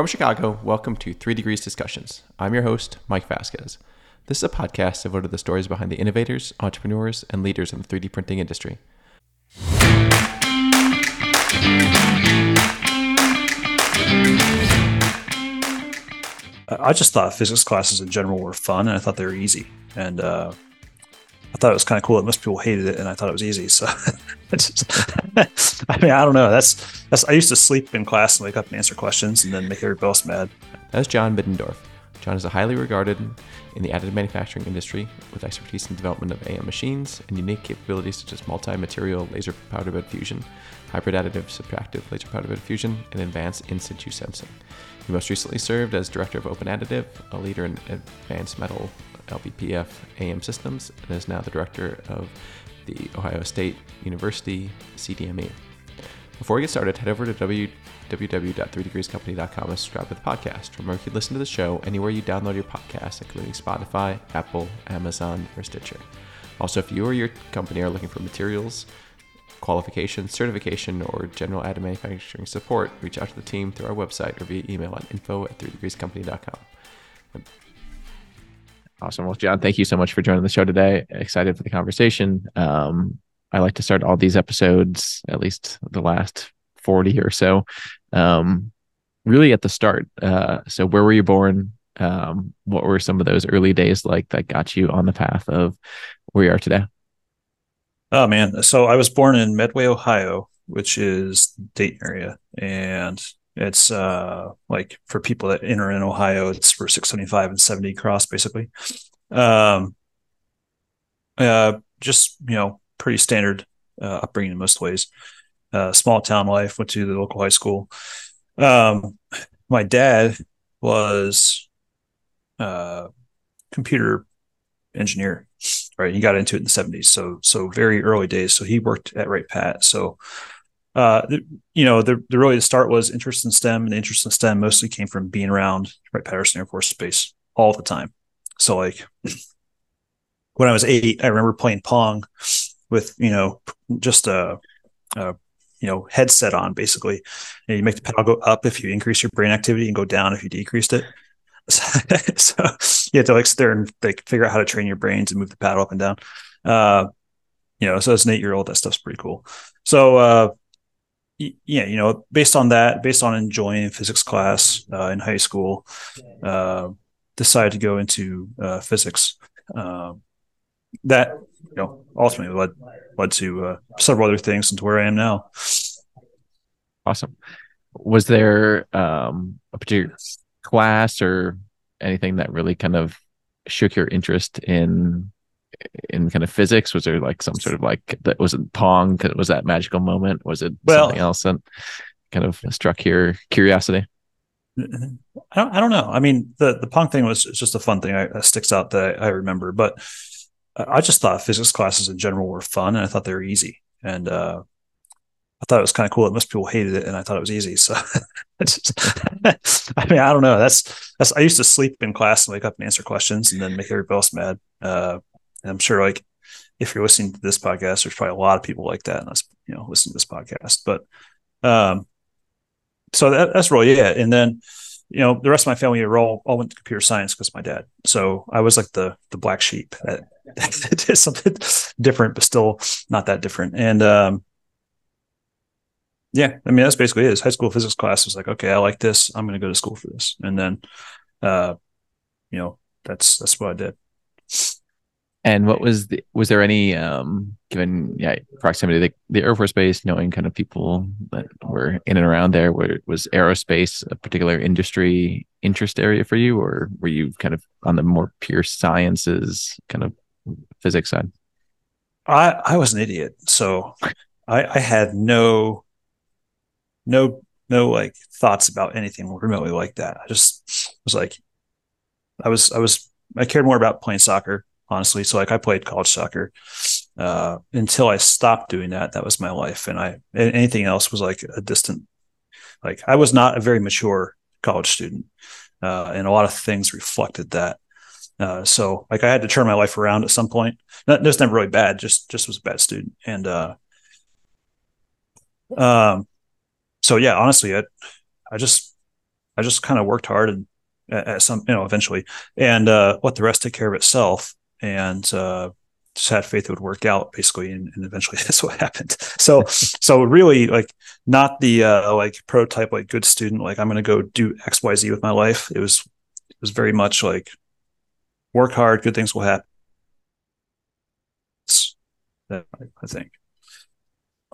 From Chicago, welcome to Three Degrees Discussions. I'm your host, Mike Vasquez. This is a podcast devoted to the stories behind the innovators, entrepreneurs, and leaders in the 3D printing industry. I just thought physics classes in general were fun, and I thought they were easy. And uh, I thought it was kind of cool that most people hated it, and I thought it was easy. So, I mean, I don't know. That's that's. I used to sleep in class and wake up and answer questions, and then make everybody else mad. That's John Middendorf. John is a highly regarded in the additive manufacturing industry with expertise in development of AM machines and unique capabilities such as multi-material laser powder bed fusion, hybrid additive subtractive laser powder bed fusion, and advanced in situ sensing. He most recently served as director of Open Additive, a leader in advanced metal LPBF AM systems, and is now the director of the Ohio State University CDME. Before we get started, head over to www.3degreescompany.com and subscribe to the podcast. Remember, you can listen to the show anywhere you download your podcast, including Spotify, Apple, Amazon, or Stitcher. Also, if you or your company are looking for materials, qualification, certification, or general additive manufacturing support, reach out to the team through our website or via email at info at 3degreescompany.com. Awesome. Well, John, thank you so much for joining the show today. Excited for the conversation. Um, I like to start all these episodes, at least the last 40 or so, um, really at the start. Uh, so, where were you born? Um, what were some of those early days like that got you on the path of where you are today? Oh, man. So, I was born in Medway, Ohio, which is Dayton area. And it's uh, like for people that enter in Ohio, it's for 675 and 70 cross basically. Um, uh, just you know, pretty standard uh, upbringing in most ways. Uh, small town life. Went to the local high school. Um, my dad was uh, computer engineer. Right, he got into it in the 70s. So so very early days. So he worked at Wright Pat. So uh, you know, the, the really the start was interest in STEM, and the interest in STEM mostly came from being around Wright Patterson Air Force Base all the time. So, like when I was eight, I remember playing Pong with you know just a, a you know headset on, basically. And you make the pedal go up if you increase your brain activity, and go down if you decreased it. so you have to like sit there and like figure out how to train your brains and move the paddle up and down. Uh, you know, so as an eight year old, that stuff's pretty cool. So uh, yeah, you know, based on that, based on enjoying physics class uh, in high school, uh, decided to go into uh, physics. Um, that you know ultimately led led to uh, several other things and to where I am now. Awesome. Was there um, a particular class or anything that really kind of shook your interest in in kind of physics? Was there like some sort of like that was it Pong? Was that magical moment? Was it well, something else that kind of struck your curiosity? I don't, I don't know. I mean, the the Pong thing was just a fun thing that sticks out that I remember, but I just thought physics classes in general were fun, and I thought they were easy, and uh, I thought it was kind of cool that most people hated it, and I thought it was easy. So, I mean, I don't know. That's that's. I used to sleep in class and wake up and answer questions, and then make everybody else mad. Uh, and I'm sure like if you're listening to this podcast, there's probably a lot of people like that, and that's you know listening to this podcast. But um, so that, that's really it. And then you know the rest of my family all all went to computer science because my dad. So I was like the the black sheep that, did something different, but still not that different. And um, yeah, I mean that's basically it. High school physics class was like, okay, I like this. I'm going to go to school for this, and then uh, you know that's that's what I did. And what was the, was there any um, given yeah proximity to the, the Air Force Base, knowing kind of people that were in and around there, was aerospace a particular industry interest area for you, or were you kind of on the more pure sciences kind of physics side? I I was an idiot, so I, I had no no no like thoughts about anything remotely like that. I just was like, I was I was I cared more about playing soccer honestly. So like I played college soccer uh, until I stopped doing that. That was my life, and I anything else was like a distant. Like I was not a very mature college student, uh, and a lot of things reflected that. Uh, so like I had to turn my life around at some point. That was never really bad. Just just was a bad student, and uh, um, so yeah, honestly, I I just I just kind of worked hard and at some, you know, eventually, and uh, let the rest take care of itself. And uh, just had faith it would work out basically and, and, eventually that's what happened. So so really like not the uh like prototype like good student like i'm gonna go do xyz with my life. It was it was very much like work hard good things will happen. I think.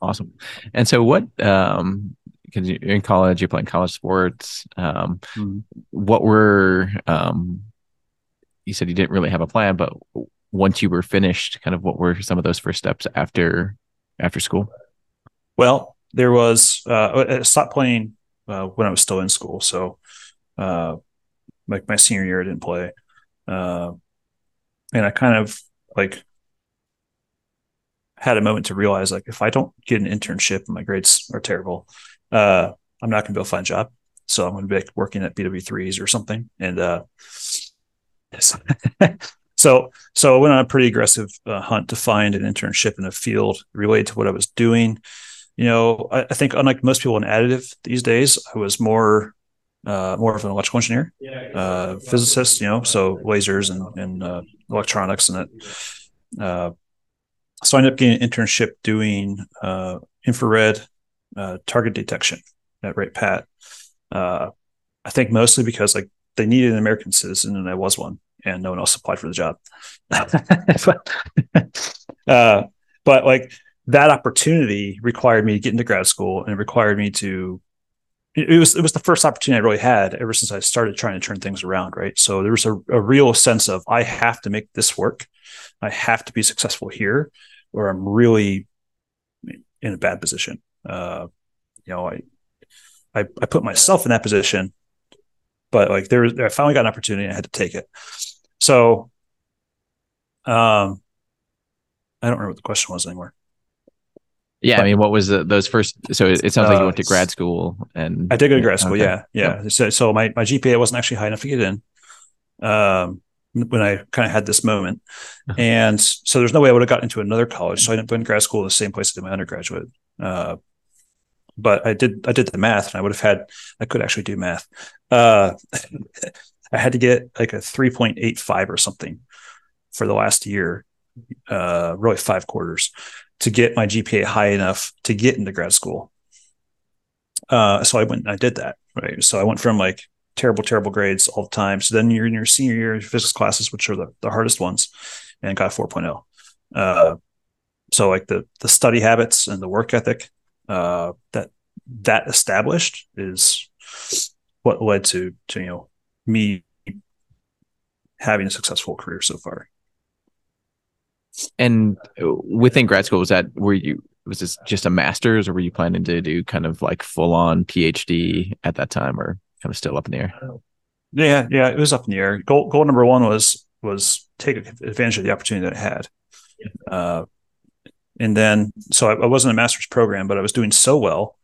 Awesome. And so what um because you're in college you're playing college sports um mm-hmm. what were um you said you didn't really have a plan but once you were finished kind of what were some of those first steps after after school? Well there was uh, i stopped playing uh, when i was still in school. So uh, like my senior year i didn't play. Uh, and i kind of like had a moment to realize like if i don't get an internship and my grades are terrible. Uh, i'm not going to be able to find a job. So i'm going to be working at bw3s or something. And uh, So, so I went on a pretty aggressive uh, hunt to find an internship in a field related to what I was doing. You know, I, I think unlike most people in additive these days, I was more uh, more of an electrical engineer, uh, physicist. You know, so lasers and, and uh, electronics and that. Uh, so I ended up getting an internship doing uh, infrared target detection at Wright Pat. I think mostly because like they needed an American citizen and I was one and no one else applied for the job. uh, but like that opportunity required me to get into grad school and it required me to it, was it was the first opportunity I really had ever since I started trying to turn things around, right? So there was a, a real sense of I have to make this work. I have to be successful here, or I'm really in a bad position. Uh, you know, I, I I put myself in that position, but like there, I finally got an opportunity, and I had to take it. So, um, I don't remember what the question was anymore. Yeah, but, I mean, what was the, those first? So it, it sounds uh, like you went to grad school, and I did go to grad school. Okay. Yeah, yeah. So, so my my GPA wasn't actually high enough to get in. Um, when I kind of had this moment, uh-huh. and so there's no way I would have gotten into another college. So I ended up grad school the same place I did my undergraduate. Uh, but I did I did the math, and I would have had I could actually do math. Uh, I had to get like a 3.85 or something for the last year, uh, really five quarters to get my GPA high enough to get into grad school. Uh, so I went and I did that. Right. So I went from like terrible, terrible grades all the time. So then you're in your senior year physics classes, which are the, the hardest ones, and got 4.0. Uh, so like the the study habits and the work ethic uh, that that established is what led to to you know me having a successful career so far. And within grad school, was that were you was this just a master's, or were you planning to do kind of like full on PhD at that time, or kind of still up in the air? Yeah, yeah, it was up in the air. Goal goal number one was was take advantage of the opportunity that I had. Uh, and then, so I, I wasn't a master's program, but I was doing so well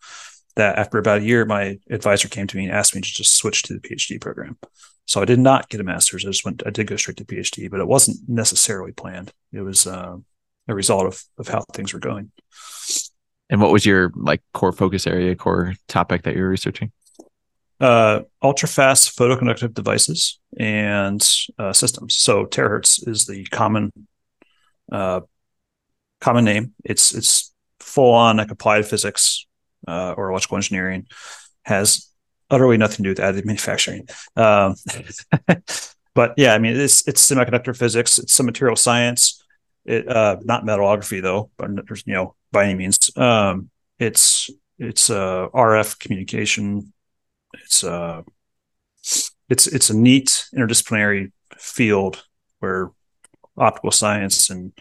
that after about a year, my advisor came to me and asked me to just switch to the PhD program. So I did not get a master's. I just went, I did go straight to PhD, but it wasn't necessarily planned. It was uh, a result of, of how things were going. And what was your like core focus area, core topic that you were researching? Uh, ultra fast photoconductive devices and uh, systems. So terahertz is the common uh, common name. It's it's full on like applied physics uh, or electrical engineering has utterly nothing to do with additive manufacturing. Um, but yeah, I mean, it's it's semiconductor physics, it's some material science, it, uh, not metallography though, but you know, by any means. Um, it's it's uh, RF communication. It's uh, it's it's a neat interdisciplinary field where optical science and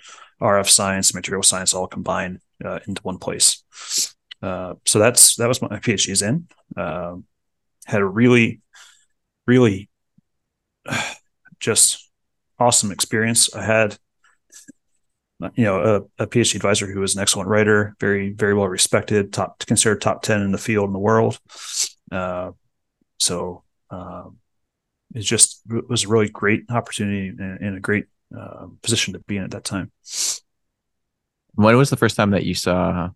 RF science, material science all combine uh, into one place. Uh, so that's that was what my PhD is in. Uh, had a really, really just awesome experience. I had, you know, a, a, PhD advisor who was an excellent writer, very, very well respected, top considered top ten in the field in the world. Uh, so um, it just it was a really great opportunity and, and a great uh, position to be in at that time. When was the first time that you saw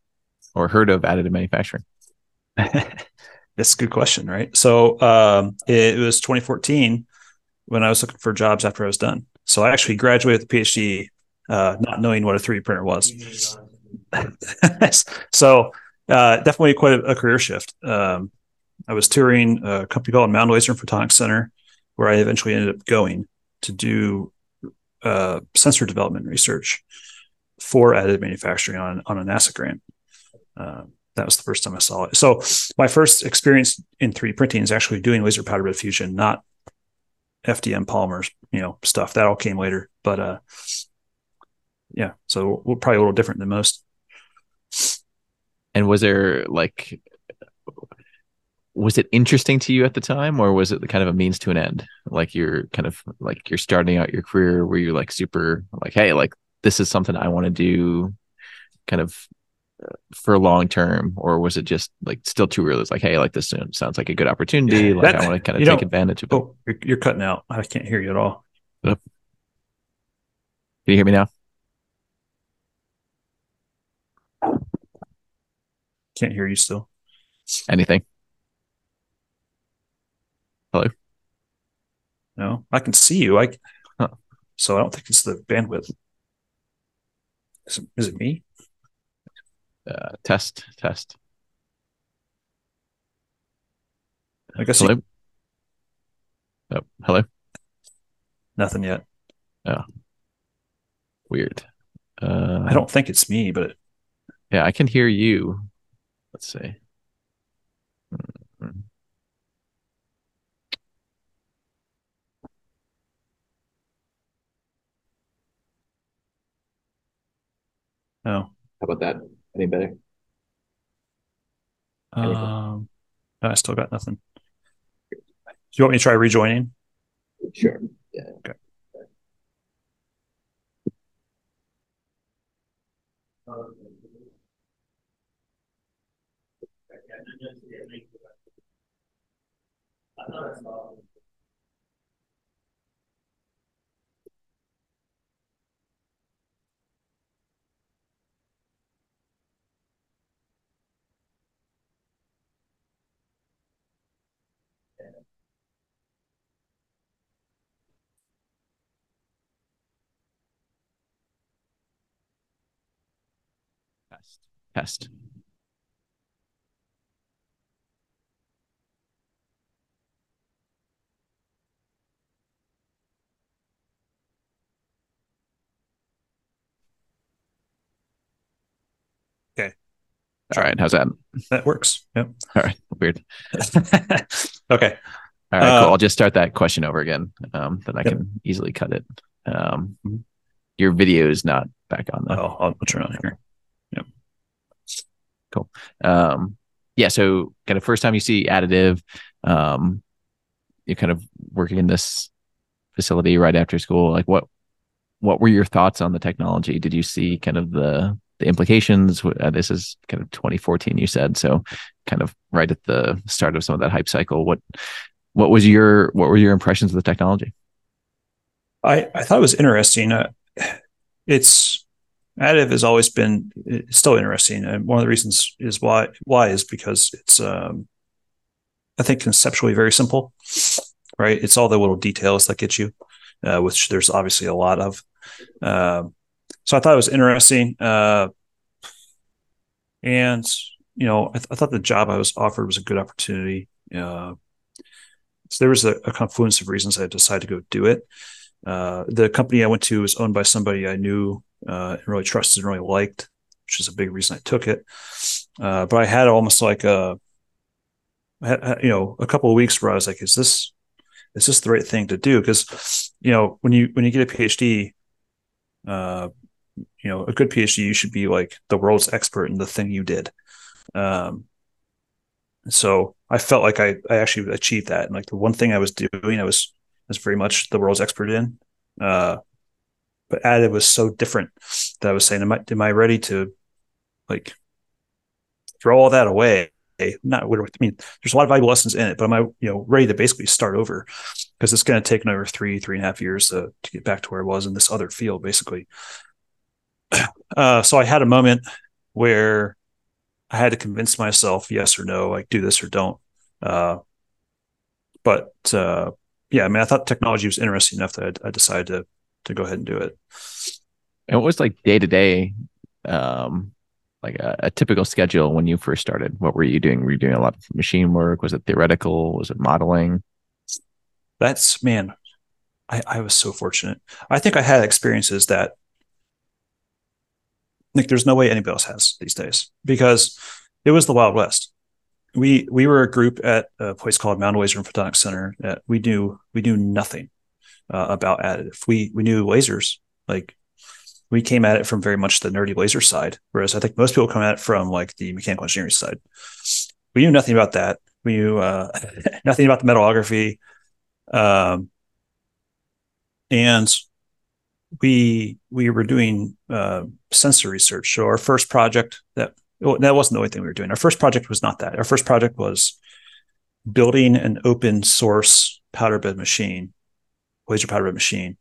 or heard of additive manufacturing? That's a good question, right? So um, it was 2014 when I was looking for jobs after I was done. So I actually graduated with a PhD, uh, not knowing what a 3D printer was. so uh, definitely quite a, a career shift. Um, I was touring a company called Mound Laser and Photonics Center, where I eventually ended up going to do uh, sensor development research for additive manufacturing on, on a NASA grant. Uh, that was the first time I saw it. So my first experience in 3D printing is actually doing laser powder bed fusion, not FDM polymers, you know, stuff. That all came later. But uh yeah, so we're probably a little different than most. And was there like was it interesting to you at the time or was it kind of a means to an end like you're kind of like you're starting out your career where you're like super like hey like this is something i want to do kind of uh, for long term or was it just like still too early? It's like hey like this soon sounds like a good opportunity. Like that, i want to kind of take advantage of it. Oh you're, you're, cutting out. I can't hear you at all. Can you hear me now? Can't hear you still. Anything? Hello. No, I can see you. I huh. so I don't think it's the bandwidth. Is it, is it me? Uh, test test. I guess. Hello. You... Oh, hello. Nothing yet. Oh, weird. Uh, I don't think it's me, but yeah, I can hear you. Let's see. Mm-hmm. Oh. How about that? Any better? Um, I still got nothing. Do you want me to try rejoining? Sure. Yeah. Okay. Test. Test. Okay. All right. How's that? That works. Yep. All right. Weird. okay. All right. Uh, cool. I'll just start that question over again. Um, then I yep. can easily cut it. Um, mm-hmm. your video is not back on though. Oh, I'll, I'll turn on here. Cool. Um, yeah. So kind of first time you see additive, um, you're kind of working in this facility right after school. Like what, what were your thoughts on the technology? Did you see kind of the, the implications? Uh, this is kind of 2014, you said. So kind of right at the start of some of that hype cycle. What, what was your, what were your impressions of the technology? I, I thought it was interesting. Uh, it's, additive has always been still interesting, and one of the reasons is why why is because it's um, I think conceptually very simple, right? It's all the little details that get you, uh, which there's obviously a lot of. Uh, so I thought it was interesting, uh, and you know I, th- I, thought the job I was offered was a good opportunity. Uh, so there was a, a, confluence of reasons I decided to go do it. Uh, the company I went to was owned by somebody I knew uh, and really trusted and really liked, which is a big reason I took it. Uh, but I had almost like a, you know, a couple of weeks where I was like, is this, is this the right thing to do? Because, you know, when you, when you get a PhD, uh, you know, a good PhD, you should be like the world's expert in the thing you did. Um, so I felt like I, I actually achieved that. And like the one thing I was doing, I was, was very much the world's expert in. Uh, but additive was so different that I was saying, am I, am I ready to like throw all that away? Not what I mean, there's a lot of valuable lessons in it, but am I, you know, ready to basically start over? Because it's going to take another three, three and a half years to, to get back to where I was in this other field, basically. Uh, so I had a moment where I had to convince myself, yes or no, like do this or don't. Uh, but uh, yeah, I mean, I thought technology was interesting enough that I, I decided to to go ahead and do it. And what was like day to day, um, like a, a, typical schedule when you first started? What were you doing? Were you doing a lot of machine work? Was it theoretical? Was it modeling? That's man, I, I was so fortunate. I think I had experiences that like there's no way anybody else has these days because it was the Wild West. We we were a group at a place called Mound Laser and Photonics Center that we knew we knew nothing uh, about additive. We we knew lasers like we came at it from very much the nerdy laser side, whereas I think most people come at it from like the mechanical engineering side. We knew nothing about that. We knew uh, nothing about the metallography, um, and we we were doing uh, sensor research. So our first project that that wasn't the only thing we were doing. Our first project was not that. Our first project was building an open source powder bed machine, laser powder bed machine,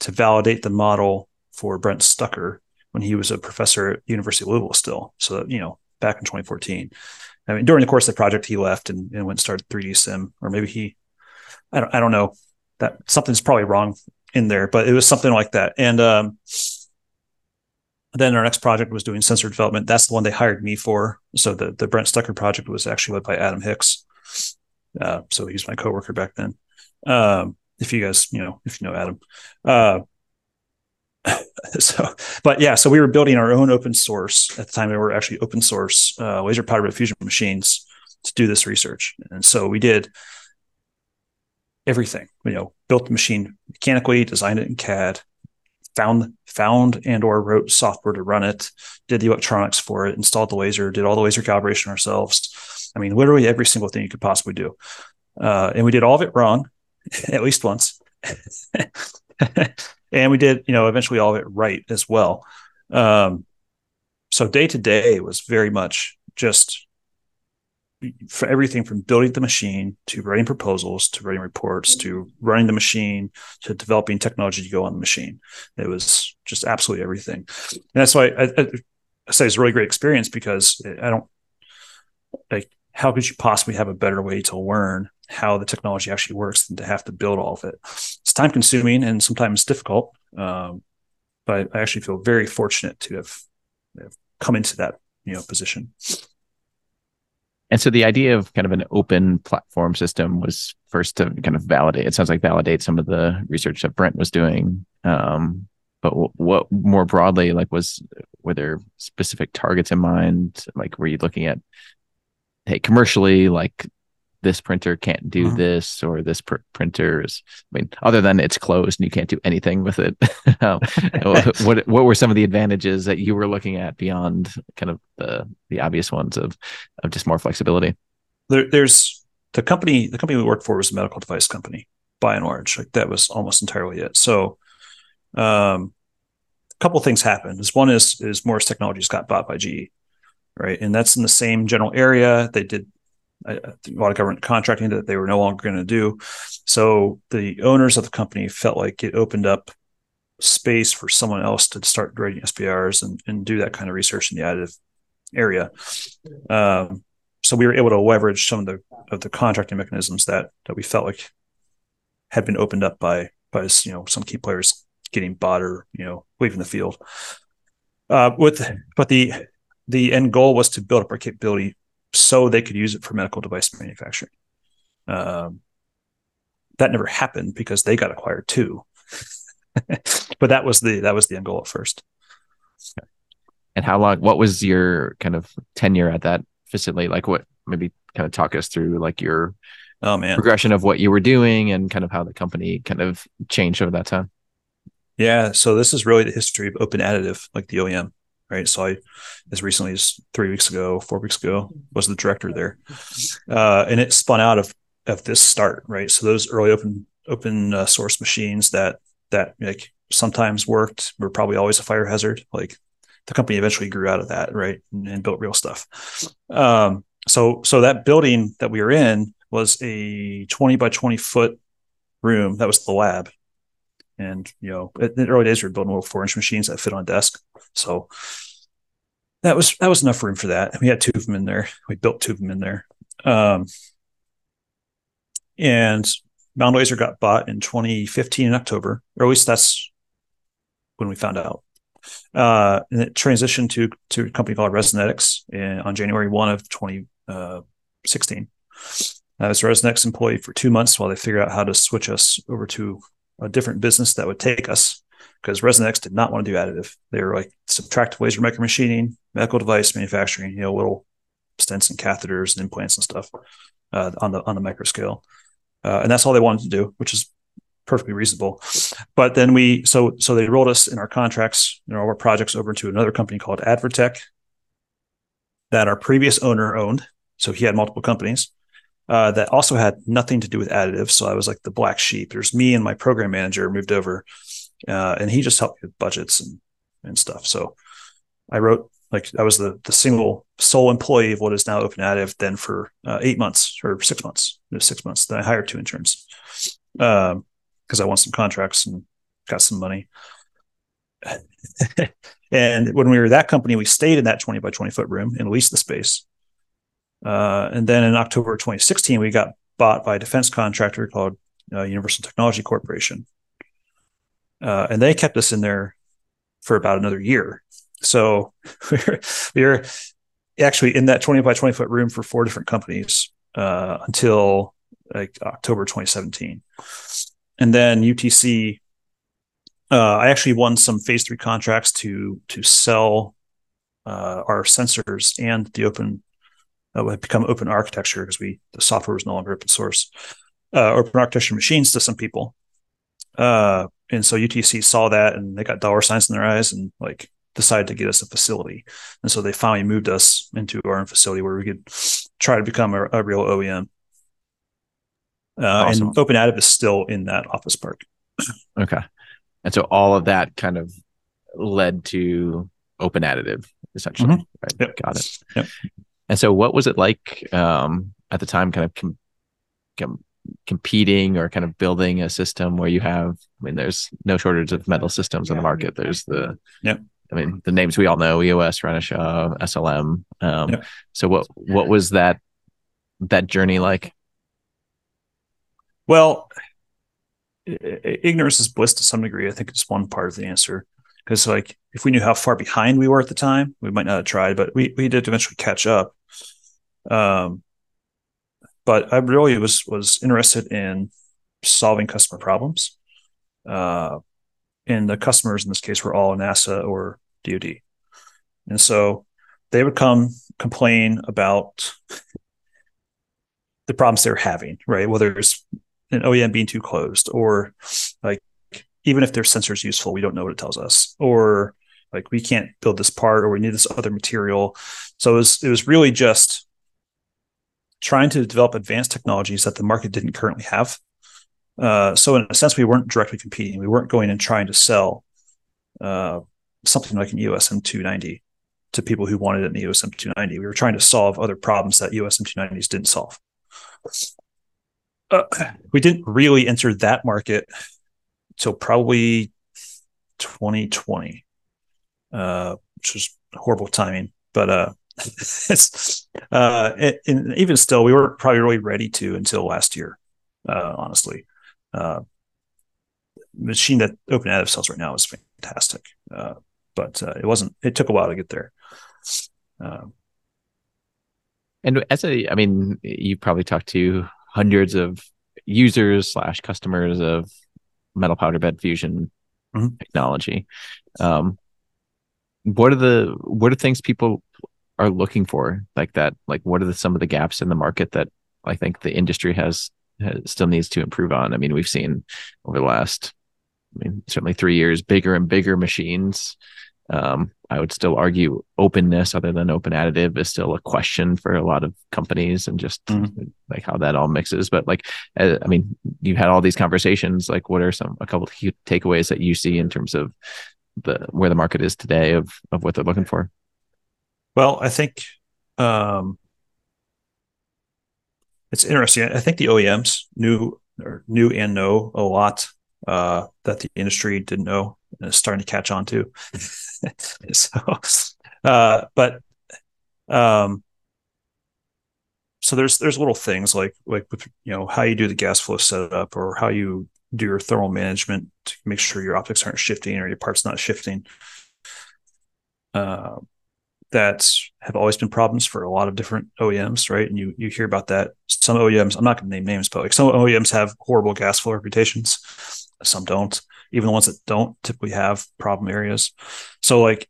to validate the model for Brent Stucker when he was a professor at University of Louisville still. So you know, back in 2014. I mean, during the course of the project, he left and, and went and started 3D Sim, or maybe he, I don't, I don't know. That something's probably wrong in there, but it was something like that. And um, then our next project was doing sensor development. That's the one they hired me for. So the the Brent Stucker project was actually led by Adam Hicks. Uh, so he's my coworker back then. Um, if you guys, you know, if you know Adam. Uh, so, but yeah, so we were building our own open source at the time. We were actually open source uh, laser powder fusion machines to do this research, and so we did everything. You know, built the machine mechanically, designed it in CAD, found found and or wrote software to run it, did the electronics for it, installed the laser, did all the laser calibration ourselves. I mean, literally every single thing you could possibly do, uh, and we did all of it wrong, at least once. and we did, you know, eventually all of it right as well. Um, so day to day was very much just for everything from building the machine to writing proposals to writing reports to running the machine to developing technology to go on the machine. It was just absolutely everything. And that's why I, I, I say it's a really great experience because I don't like how could you possibly have a better way to learn how the technology actually works than to have to build all of it. It's time consuming and sometimes difficult. Um, but I actually feel very fortunate to have, have come into that you know position. And so the idea of kind of an open platform system was first to kind of validate. It sounds like validate some of the research that Brent was doing. Um, but what more broadly, like, was were there specific targets in mind? Like, were you looking at, hey, commercially, like this printer can't do mm-hmm. this or this pr- printer is i mean other than it's closed and you can't do anything with it. Um, what what were some of the advantages that you were looking at beyond kind of the the obvious ones of of just more flexibility? There, there's the company the company we worked for was a medical device company by and large. Like that was almost entirely it. So um a couple things happened. Is one is is Morris technologies got bought by ge right and that's in the same general area they did a lot of government contracting that they were no longer going to do. So the owners of the company felt like it opened up space for someone else to start grading SBIRs and, and do that kind of research in the additive area. Um, so we were able to leverage some of the of the contracting mechanisms that that we felt like had been opened up by by you know some key players getting bought or you know leaving the field. Uh, with but the the end goal was to build up our capability so they could use it for medical device manufacturing. Um, that never happened because they got acquired too. but that was the that was the end goal at first. And how long? What was your kind of tenure at that facility? Like, what maybe kind of talk us through like your oh man progression of what you were doing and kind of how the company kind of changed over that time. Yeah, so this is really the history of open additive, like the OEM right? So I, as recently as three weeks ago, four weeks ago, was the director there, uh, and it spun out of of this start, right? So those early open open uh, source machines that that like sometimes worked were probably always a fire hazard. Like the company eventually grew out of that, right, and, and built real stuff. Um, so so that building that we were in was a twenty by twenty foot room. That was the lab. And you know, in the early days, we were building little four inch machines that fit on desk. So that was that was enough room for that. We had two of them in there. We built two of them in there. Um, and Mound Laser got bought in 2015 in October, or at least that's when we found out. Uh, and it transitioned to to a company called Resonetics in, on January 1 of 2016. I was a Resonetics employee for two months while they figured out how to switch us over to a different business that would take us because Resonetics did not want to do additive. They were like subtractive laser micromachining, medical device manufacturing, you know, little stents and catheters and implants and stuff uh, on the on the micro scale, uh, and that's all they wanted to do, which is perfectly reasonable. But then we so so they rolled us in our contracts, you know, our projects over to another company called Advertech that our previous owner owned. So he had multiple companies. Uh, that also had nothing to do with additive. So I was like the black sheep. There's me and my program manager moved over, uh, and he just helped me with budgets and and stuff. So I wrote like I was the the single sole employee of what is now Open Additive. Then for uh, eight months or six months, six months. Then I hired two interns because um, I won some contracts and got some money. and when we were that company, we stayed in that 20 by 20 foot room and leased the space. Uh, and then in October 2016, we got bought by a defense contractor called uh, Universal Technology Corporation. Uh, and they kept us in there for about another year. So we're, we're actually in that 20 by 20 foot room for four different companies uh, until like October 2017. And then UTC, uh, I actually won some phase three contracts to to sell uh, our sensors and the open uh, have become open architecture because we the software was no longer open source. Uh, open architecture machines to some people, uh, and so UTC saw that and they got dollar signs in their eyes and like decided to get us a facility. And so they finally moved us into our own facility where we could try to become a, a real OEM. Uh, awesome. And Open Additive is still in that office park. Okay. And so all of that kind of led to Open Additive, essentially. Mm-hmm. Right? Yep. Got it. Yep. And so, what was it like um, at the time, kind of com- com- competing or kind of building a system where you have? I mean, there's no shortage of metal systems on the market. There's the yep. I mean, the names we all know: EOS, Renishaw, SLM. Um, yep. So, what what was that that journey like? Well, ignorance is bliss to some degree. I think it's one part of the answer because, like, if we knew how far behind we were at the time, we might not have tried, but we we did eventually catch up. Um, but I really was was interested in solving customer problems. Uh, and the customers in this case were all NASA or DoD, and so they would come complain about the problems they're having, right? Whether it's an OEM being too closed, or like even if their sensor is useful, we don't know what it tells us, or like we can't build this part, or we need this other material. So it was it was really just trying to develop advanced technologies that the market didn't currently have. Uh, so in a sense, we weren't directly competing. We weren't going and trying to sell uh, something like an EOS M290 to people who wanted an EOS M290. We were trying to solve other problems that EOS M290s didn't solve. Uh, we didn't really enter that market until probably 2020, uh, which was horrible timing. But uh, uh, and even still, we weren't probably really ready to until last year. Uh, honestly, uh, machine that Open Additive sells right now is fantastic, uh, but uh, it wasn't. It took a while to get there. Um, and as a, I mean, you probably talked to hundreds of users slash customers of metal powder bed fusion mm-hmm. technology. Um, what are the what are things people are looking for like that? Like, what are the, some of the gaps in the market that I think the industry has, has still needs to improve on? I mean, we've seen over the last, I mean, certainly three years, bigger and bigger machines um, I would still argue openness, other than open additive, is still a question for a lot of companies, and just mm-hmm. like how that all mixes. But like, uh, I mean, you've had all these conversations. Like, what are some a couple of takeaways that you see in terms of the where the market is today of of what they're looking for? Well, I think um, it's interesting. I think the OEMs knew or knew and know a lot uh, that the industry didn't know and is starting to catch on to. so, uh, but um, so there's there's little things like like you know how you do the gas flow setup or how you do your thermal management to make sure your optics aren't shifting or your parts not shifting. Uh, that have always been problems for a lot of different OEMs, right? And you you hear about that. Some OEMs, I'm not going to name names, but like some OEMs have horrible gas flow reputations. Some don't. Even the ones that don't typically have problem areas. So like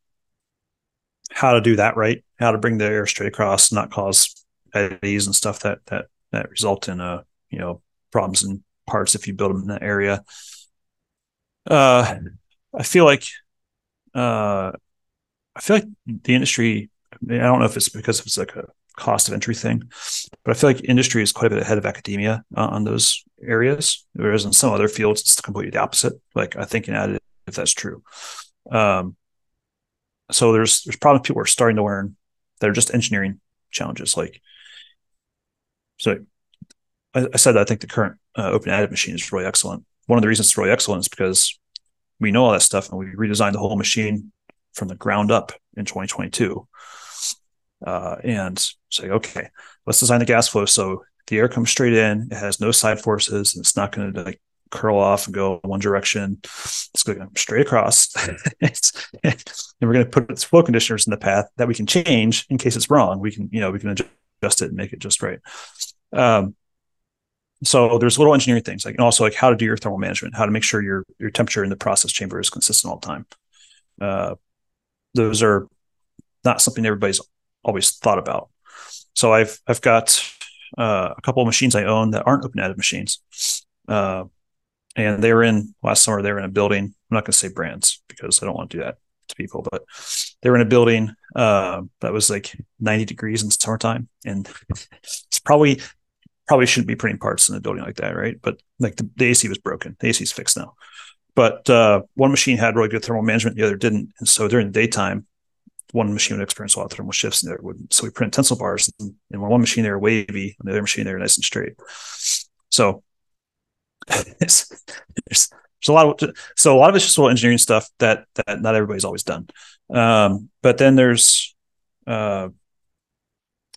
how to do that right, how to bring the air straight across, not cause eddies and stuff that that that result in uh you know problems in parts if you build them in that area. Uh, I feel like uh I feel like the industry. I, don't know if it's because it's like a cost of entry thing, but I feel like industry is quite a bit ahead of academia uh, on those areas. Whereas in some other fields, it's completely the opposite. Like I think in additive, if that's true. Um, so there's there's probably people are starting to learn that are just engineering challenges. Like, so I, I said I think the current uh, open additive machine is really excellent. One of the reasons it's really excellent is because we know all that stuff and we redesigned the whole machine from the ground up in 2022. Uh, and say, okay, let's design the gas flow so the air comes straight in. It has no side forces, and it's not going to like curl off and go one direction. It's going to go straight across. and we're going to put flow conditioners in the path that we can change in case it's wrong. We can, you know, we can adjust it and make it just right. Um, so there's little engineering things like, and also like how to do your thermal management, how to make sure your your temperature in the process chamber is consistent all the time. Uh, those are not something everybody's always thought about. So I've I've got uh, a couple of machines I own that aren't open additive machines, uh, and they were in last summer. They were in a building. I'm not going to say brands because I don't want to do that to people, but they were in a building uh, that was like 90 degrees in summertime, and it's probably probably shouldn't be printing parts in a building like that, right? But like the, the AC was broken. The AC is fixed now. But uh, one machine had really good thermal management, the other didn't. And so during the daytime, one machine would experience a lot of thermal shifts, and the other wouldn't. So we print tensile bars, and, and one machine they were wavy, and the other machine they were nice and straight. So there's, there's a lot of so a lot of it's just little engineering stuff that that not everybody's always done. Um, but then there's uh,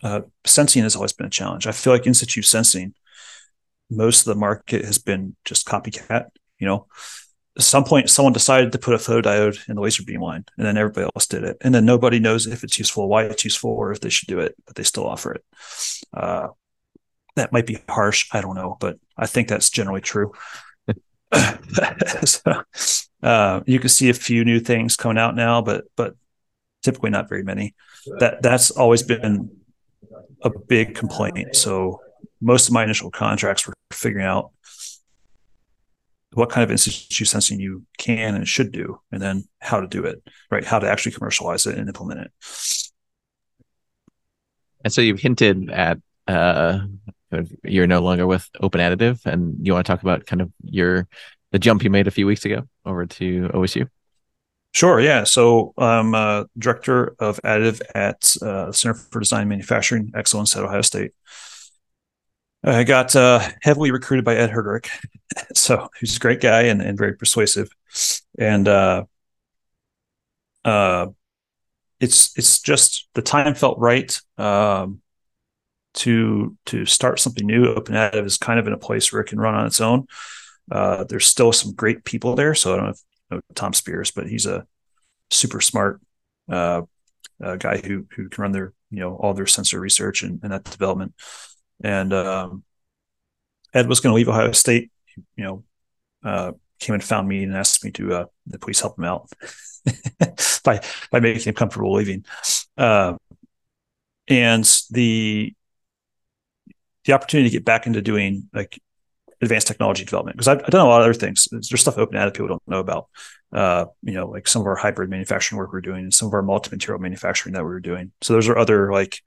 uh, sensing has always been a challenge. I feel like in situ sensing, most of the market has been just copycat. You know, at some point someone decided to put a photodiode in the laser beam line and then everybody else did it. And then nobody knows if it's useful why it's useful or if they should do it but they still offer it. Uh, that might be harsh. I don't know but i think that's generally true. So, uh, you can see a few new things coming out now but but typically not very many. That that's always been a big complaint. So most of my initial contracts were figuring out what kind of in situ sensing you can and should do, and then how to do it, right? How to actually commercialize it and implement it. And so you've hinted at uh, you're no longer with Open Additive, and you want to talk about kind of your the jump you made a few weeks ago over to OSU. Sure. Yeah. So I'm uh, director of additive at uh, Center for Design Manufacturing Excellence at Ohio State. I got uh, heavily recruited by Ed Herderick, so he's a great guy and, and very persuasive, and uh, uh, it's it's just the time felt right um, to to start something new. Open Additive is kind of in a place where it can run on its own. Uh, there's still some great people there, so I don't know, if, you know Tom Spears, but he's a super smart uh, guy who who can run their you know all their sensor research and, and that development and um, Ed was going to leave Ohio State. You know, uh, came and found me and asked me to uh, please help him out by by making him comfortable leaving. Uh, and the the opportunity to get back into doing like advanced technology development because I've, I've, done a lot of other things. There's stuff open that people don't know about. Uh, you know, like some of our hybrid manufacturing work we're doing, and some of our multi-material manufacturing that we were doing. So those are other like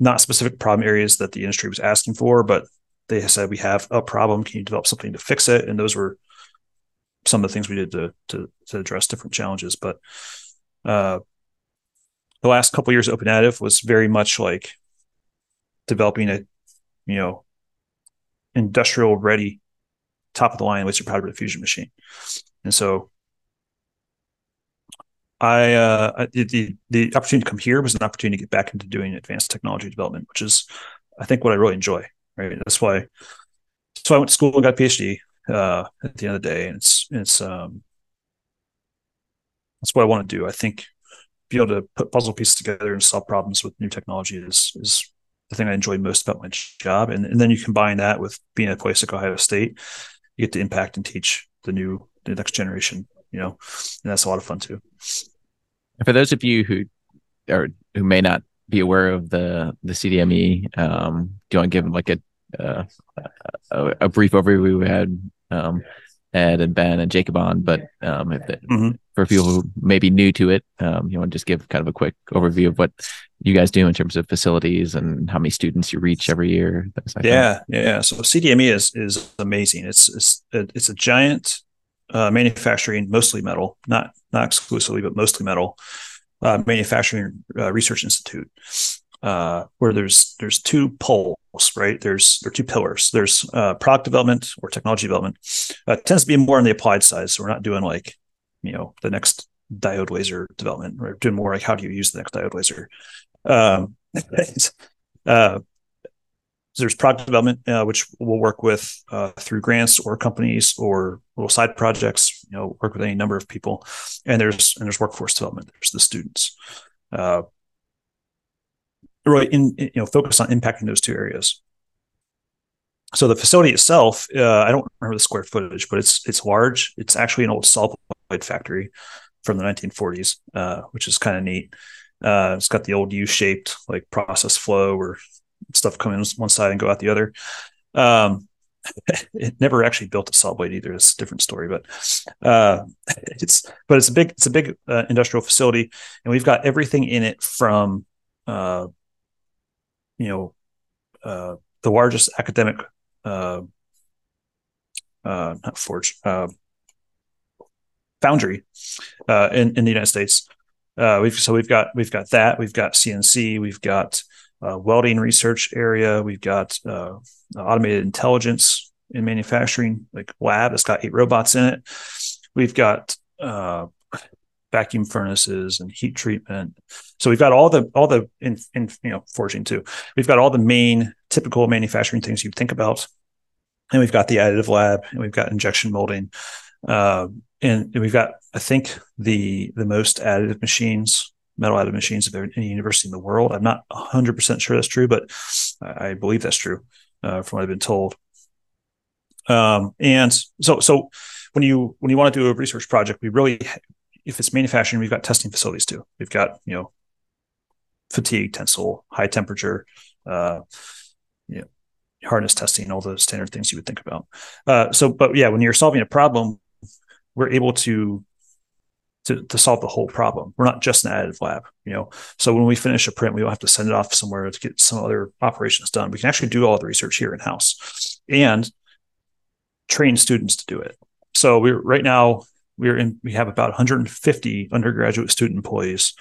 not specific problem areas that the industry was asking for, but they said we have a problem. Can you develop something to fix it? And those were some of the things we did to to, to address different challenges. But uh, the last couple years, Open Additive was very much like developing a you know industrial ready top of the line laser powder bed fusion machine. And so I uh, the the opportunity to come here was an opportunity to get back into doing advanced technology development, which is I think what I really enjoy. Right. That's why. So I went to school and got a PhD uh, at the end of the day, and it's it's um, that's what I want to do. I think be able to put puzzle pieces together and solve problems with new technology is is the thing I enjoy most about my job. And, and then you combine that with being at a place like Ohio State, you get to impact and teach the new the next generation. You know, and that's a lot of fun too. For those of you who or who may not be aware of the the CDME, um, do you want to give them like a uh, a, a, brief overview? We had um, Ed and Ben and Jacob on, but um, if mm-hmm. for people who may be new to it, um, you want to just give kind of a quick overview of what you guys do in terms of facilities and how many students you reach every year. yeah, yeah. So CDME is is amazing. It's it's it's a giant uh, manufacturing, mostly metal, not not exclusively, but mostly metal uh, manufacturing uh, research institute uh, where there's there's two poles, right? There's there are two pillars. There's uh, product development or technology development. Uh, tends to be more on the applied side, so we're not doing like you know the next diode laser development. We're doing more like how do you use the next diode laser. Um, there's product development, uh, which we'll work with uh, through grants or companies or little side projects. You know, work with any number of people, and there's and there's workforce development. There's the students. Uh, really in, you know focus on impacting those two areas so the facility itself uh, i don't remember the square footage but it's it's large it's actually an old solenoid factory from the 1940s uh, which is kind of neat uh, it's got the old u-shaped like process flow where stuff come in one side and go out the other um, it never actually built a blade either. It's a different story, but uh, it's but it's a big it's a big uh, industrial facility, and we've got everything in it from uh, you know, uh, the largest academic, uh, uh, not forge, foundry uh, in in the United States. Uh, we've so we've got we've got that we've got CNC we've got uh, welding research area we've got uh, automated intelligence in manufacturing like lab that's got eight robots in it we've got uh, vacuum furnaces and heat treatment. So we've got all the all the in, in you know forging too. We've got all the main typical manufacturing things you think about, and we've got the additive lab and we've got injection molding, uh, and we've got I think the the most additive machines. Metal additive machines of any university in the world. I'm not 100% sure that's true, but I believe that's true uh, from what I've been told. Um, and so, so when you when you want to do a research project, we really if it's manufacturing, we've got testing facilities too. We've got you know fatigue, tensile, high temperature, uh, you know, hardness testing, all the standard things you would think about. Uh, so, but yeah, when you're solving a problem, we're able to, to to solve the whole problem. We're not just an additive lab, you know. So when we finish a print, we don't have to send it off somewhere to get some other operations done. We can actually do all the research here in house and train students to do it. So we're right now we're in we have about 150 undergraduate student employees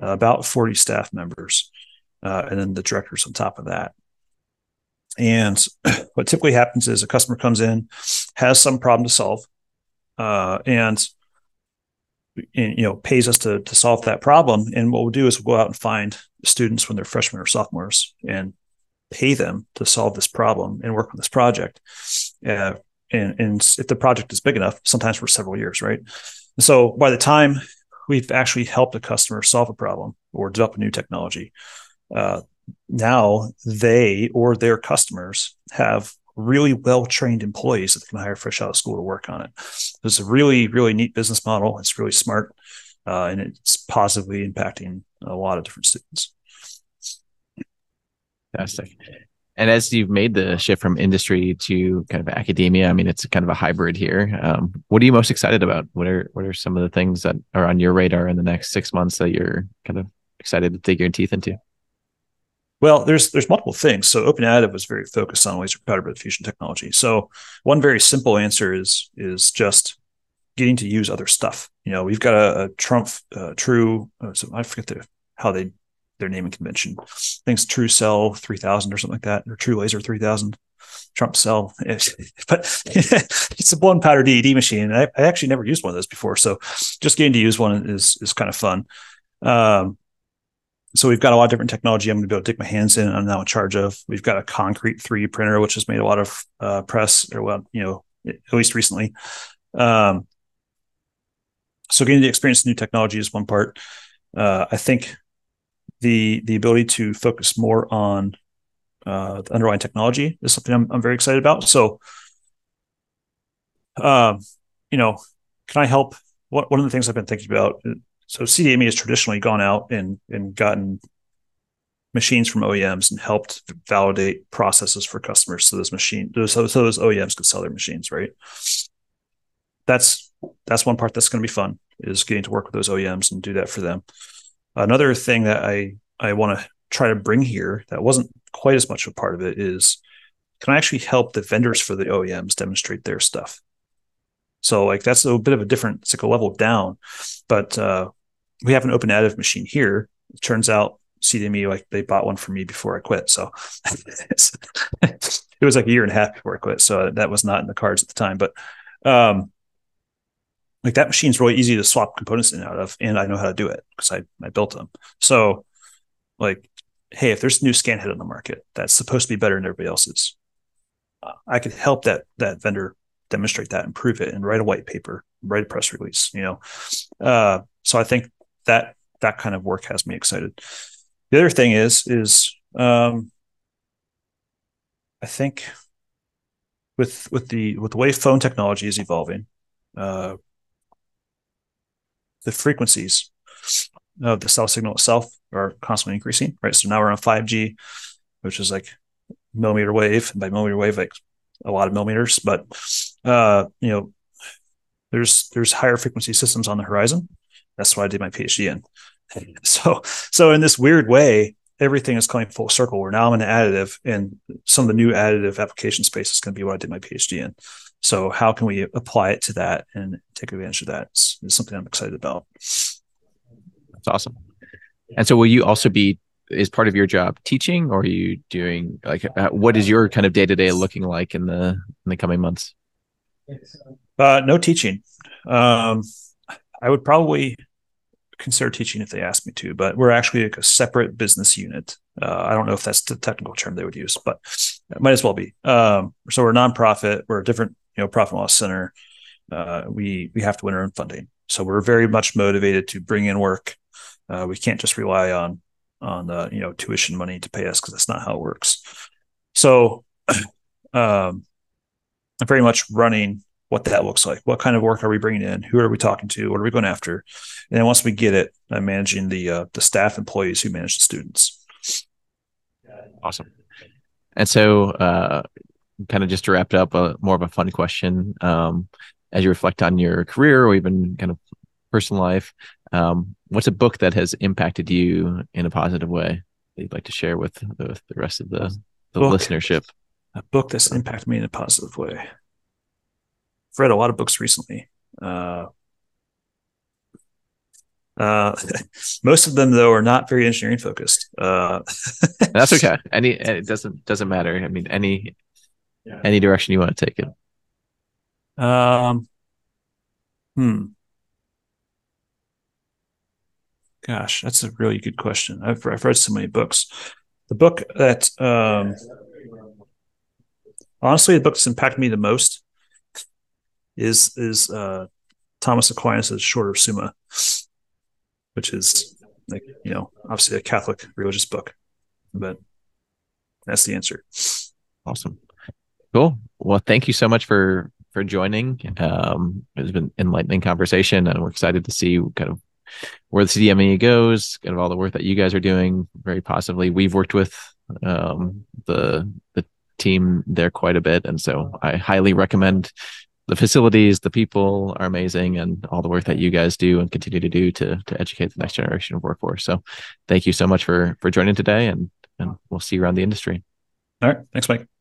uh, about 40 staff members uh, and then the directors on top of that and what typically happens is a customer comes in has some problem to solve uh, and, and, you know pays us to, to solve that problem and what we'll do is we'll go out and find students when they're freshmen or sophomores and pay them to solve this problem and work on this project uh, and, and if the project is big enough, sometimes for several years, right? And so by the time we've actually helped a customer solve a problem or develop a new technology, uh, now they or their customers have really well trained employees that they can hire fresh out of school to work on it. It's a really, really neat business model. It's really smart uh, and it's positively impacting a lot of different students. Fantastic. And as you've made the shift from industry to kind of academia, I mean, it's kind of a hybrid here. Um, what are you most excited about? What are what are some of the things that are on your radar in the next six months that you're kind of excited to dig your teeth into? Well, there's there's multiple things. So Open Additive was very focused on laser powder bed fusion technology. So one very simple answer is is just getting to use other stuff. You know, we've got a, a Trumpf uh, True. Uh, so I forget the, how they their naming convention. It's TruCell 3000 or something like that, or TruLaser 3000. Trumpf Cell, but it's a blown powder DED machine. I, I, actually never used one of those before, so just getting to use one is is kind of fun. Um, so we've got a lot of different technology I'm going to be able to dig my hands in. I'm now in charge of. We've got a concrete 3D printer, which has made a lot of uh, press, or well, you know, at least recently. Um, so getting to experience of new technology is one part. Uh, I think the the ability to focus more on uh, the underlying technology is something I'm, I'm very excited about. So, um, you know, can I help? What one of the things I've been thinking about so CDME has traditionally gone out and and gotten machines from OEMs and helped validate processes for customers so those machine so, so those OEMs could sell their machines, right? That's that's one part that's going to be fun is getting to work with those OEMs and do that for them. Another thing that I I want to try to bring here that wasn't quite as much a part of it is can I actually help the vendors for the OEMs demonstrate their stuff? So like that's a bit of a different, it's like a level down, but uh, we have an open additive machine here. It turns out CDME, like they bought one for me before I quit. So it was like a year and a half before I quit. So that was not in the cards at the time, but, um, like that machine's really easy to swap components in and out of, and I know how to do it because I, I built them. So like, Hey, if there's a new scan head on the market, that's supposed to be better than everybody else's. I could help that, that vendor demonstrate that, improve it and write a white paper, write a press release, you know? Uh, so I think that that kind of work has me excited. The other thing is is um, I think with with the with the way phone technology is evolving, uh, the frequencies of the cell signal itself are constantly increasing. Right, so now we're on five G, which is like millimeter wave, and by millimeter wave, like a lot of millimeters. But uh, you know, there's there's higher frequency systems on the horizon, that's what I did my PhD in. So, so in this weird way, everything is coming full circle. Where now I'm an additive, and some of the new additive application space is going to be what I did my PhD in. So, how can we apply it to that and take advantage of that? It's, it's something I'm excited about. That's awesome. And so, will you also be is part of your job teaching, or are you doing like uh, what is your kind of day to day looking like in the in the coming months? Uh, no teaching. Um, I would probably consider teaching if they asked me to, but we're actually like a separate business unit. Uh, I don't know if that's the technical term they would use, but it might as well be. Um, so we're a nonprofit. We're a different, you know, profit and loss center. Uh, we we have to win our own funding, so we're very much motivated to bring in work. Uh, we can't just rely on on the you know tuition money to pay us because that's not how it works. So, um, I'm very much running what that looks like. What kind of work are we bringing in? Who are we talking to? What are we going after? And then once we get it, I'm managing the uh, the staff employees who manage the students. Awesome. And so, uh, kind of just to wrap it up, a more of a fun question. Um, as you reflect on your career or even kind of personal life, um, what's a book that has impacted you in a positive way that you'd like to share with the, with the rest of the, the book, listenership? A book that's impacted me in a positive way. I've read a lot of books recently. Uh, uh, most of them though are not very engineering focused. Uh, That's okay. Any it doesn't doesn't matter. I mean, any yeah. any direction you want to take it. Um. Hmm. Gosh, that's a really good question. I've I've read so many books. The book that um, honestly, the book that's impacted me the most is is uh, Thomas Aquinas's Shorter Summa, which is like you know obviously a Catholic religious book, but that's the answer. Awesome, cool. Well, thank you so much for for joining. Um, it's been enlightening conversation, and we're excited to see kind of where the CDME goes, kind of all the work that you guys are doing very positively. We've worked with um, the the team there quite a bit, and so I highly recommend the facilities, the people are amazing, and all the work that you guys do and continue to do to to educate the next generation of workforce. So, thank you so much for for joining today, and and we'll see you around the industry. All right, thanks, Mike.